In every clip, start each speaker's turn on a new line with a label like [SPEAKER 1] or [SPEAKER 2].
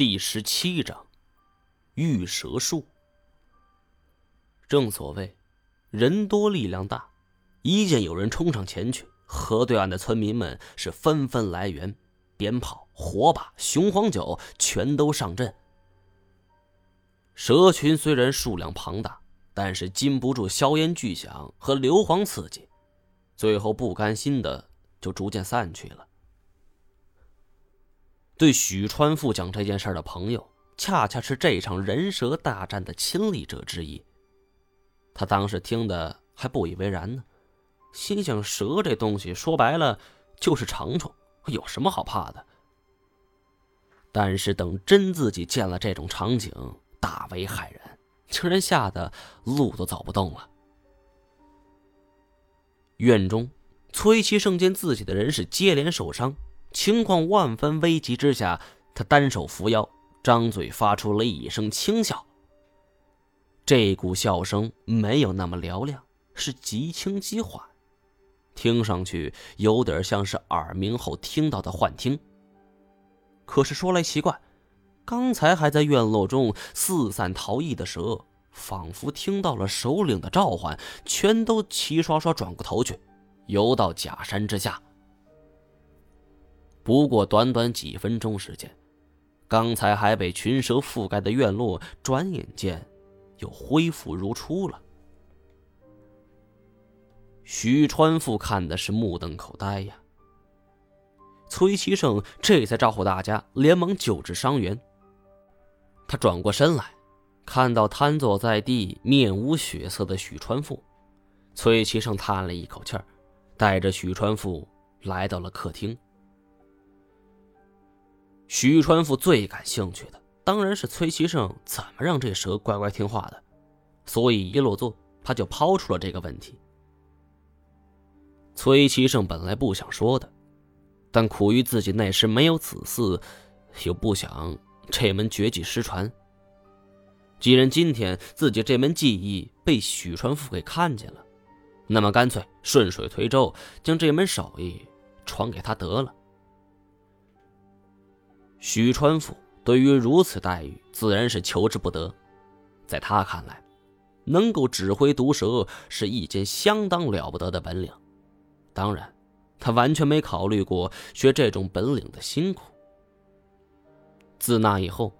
[SPEAKER 1] 第十七章，玉蛇术。正所谓，人多力量大。一见有人冲上前去，河对岸的村民们是纷纷来援，鞭炮、火把、雄黄酒全都上阵。蛇群虽然数量庞大，但是禁不住硝烟巨响和硫磺刺激，最后不甘心的就逐渐散去了。对许川富讲这件事的朋友，恰恰是这场人蛇大战的亲历者之一。他当时听的还不以为然呢，心想：蛇这东西说白了就是长虫，有什么好怕的？但是等真自己见了这种场景，大为骇然，竟然吓得路都走不动了。院中，崔其胜见自己的人是接连受伤。情况万分危急之下，他单手扶腰，张嘴发出了一声轻笑。这股笑声没有那么嘹亮，是极轻极缓，听上去有点像是耳鸣后听到的幻听。可是说来奇怪，刚才还在院落中四散逃逸的蛇，仿佛听到了首领的召唤，全都齐刷刷转过头去，游到假山之下。不过短短几分钟时间，刚才还被群蛇覆盖的院落，转眼间又恢复如初了。徐川富看的是目瞪口呆呀。崔其胜这才招呼大家，连忙救治伤员。他转过身来，看到瘫坐在地、面无血色的许川富，崔其胜叹了一口气儿，带着许川富来到了客厅。徐川富最感兴趣的当然是崔其胜怎么让这蛇乖乖听话的，所以一落座，他就抛出了这个问题。崔其胜本来不想说的，但苦于自己那时没有子嗣，又不想这门绝技失传。既然今天自己这门技艺被许川富给看见了，那么干脆顺水推舟，将这门手艺传给他得了。许川富对于如此待遇自然是求之不得，在他看来，能够指挥毒蛇是一件相当了不得的本领。当然，他完全没考虑过学这种本领的辛苦。自那以后，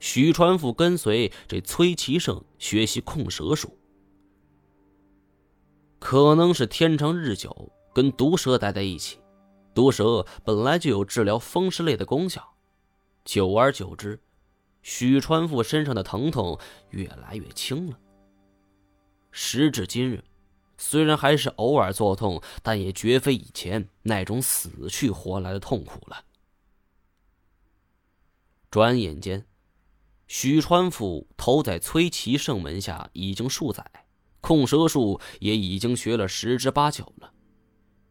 [SPEAKER 1] 许川富跟随这崔其胜学习控蛇术。可能是天长日久跟毒蛇待在一起，毒蛇本来就有治疗风湿类的功效。久而久之，许川富身上的疼痛越来越轻了。时至今日，虽然还是偶尔作痛，但也绝非以前那种死去活来的痛苦了。转眼间，许川富投在崔其胜门下已经数载，控蛇术也已经学了十之八九了。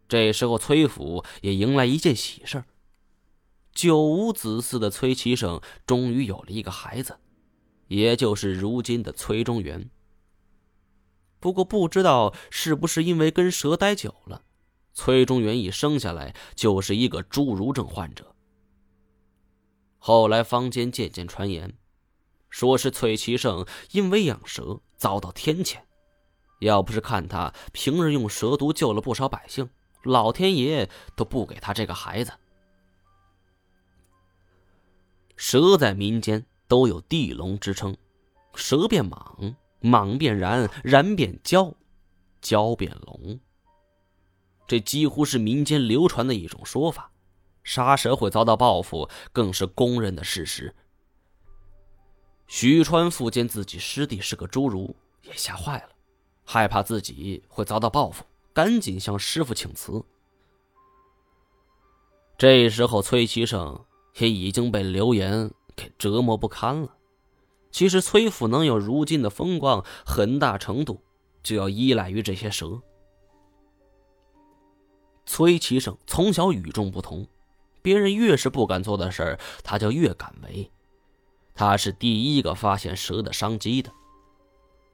[SPEAKER 1] 这时候，崔府也迎来一件喜事儿。久无子嗣的崔其胜终于有了一个孩子，也就是如今的崔中原。不过不知道是不是因为跟蛇待久了，崔中原一生下来就是一个侏儒症患者。后来坊间渐渐传言，说是崔其胜因为养蛇遭到天谴，要不是看他平日用蛇毒救了不少百姓，老天爷都不给他这个孩子。蛇在民间都有地龙之称，蛇变蟒，蟒变燃，燃变蛟，蛟变龙。这几乎是民间流传的一种说法，杀蛇会遭到报复，更是公认的事实。徐川富见自己师弟是个侏儒，也吓坏了，害怕自己会遭到报复，赶紧向师傅请辞。这时候，崔其胜。也已经被流言给折磨不堪了。其实崔府能有如今的风光，很大程度就要依赖于这些蛇。崔其胜从小与众不同，别人越是不敢做的事儿，他就越敢为。他是第一个发现蛇的商机的。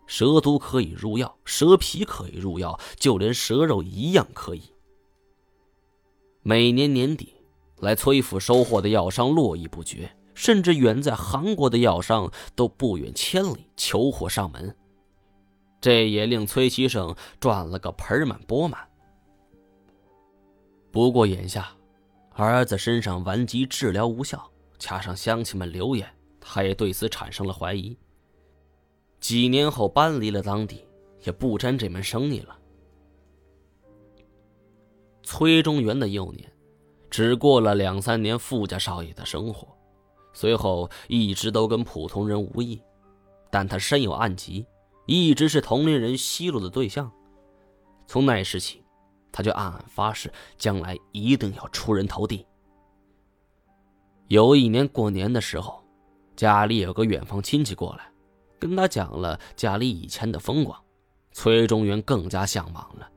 [SPEAKER 1] 蛇毒可以入药，蛇皮可以入药，就连蛇肉一样可以。每年年底。来崔府收货的药商络绎不绝，甚至远在韩国的药商都不远千里求货上门。这也令崔其胜赚了个盆满钵满。不过眼下，儿子身上顽疾治疗无效，加上乡亲们流言，他也对此产生了怀疑。几年后搬离了当地，也不沾这门生意了。崔中元的幼年，只过了两三年富家少爷的生活，随后一直都跟普通人无异，但他身有暗疾。一直是同龄人奚落的对象，从那时起，他就暗暗发誓，将来一定要出人头地。有一年过年的时候，家里有个远房亲戚过来，跟他讲了家里以前的风光，崔中元更加向往了。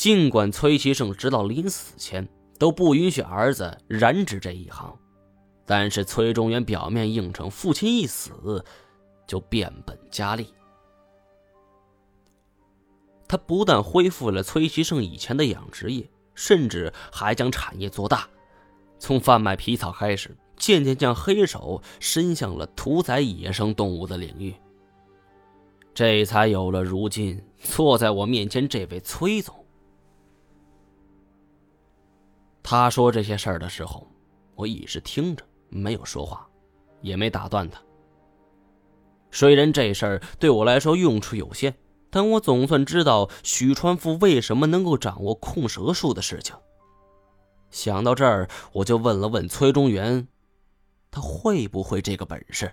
[SPEAKER 1] 尽管崔其胜直到临死前都不允许儿子染指这一行，但是崔中元表面应承，父亲一死。就变本加厉。他不但恢复了崔其胜以前的养殖业，甚至还将产业做大，从贩卖皮草开始，渐渐将黑手伸向了屠宰野生动物的领域。这才有了如今坐在我面前这位崔总。他说这些事儿的时候，我一直听着，没有说话，也没打断他。虽然这事儿对我来说用处有限，但我总算知道许川富为什么能够掌握控蛇术的事情。想到这儿，我就问了问崔中原，他会不会这个本事？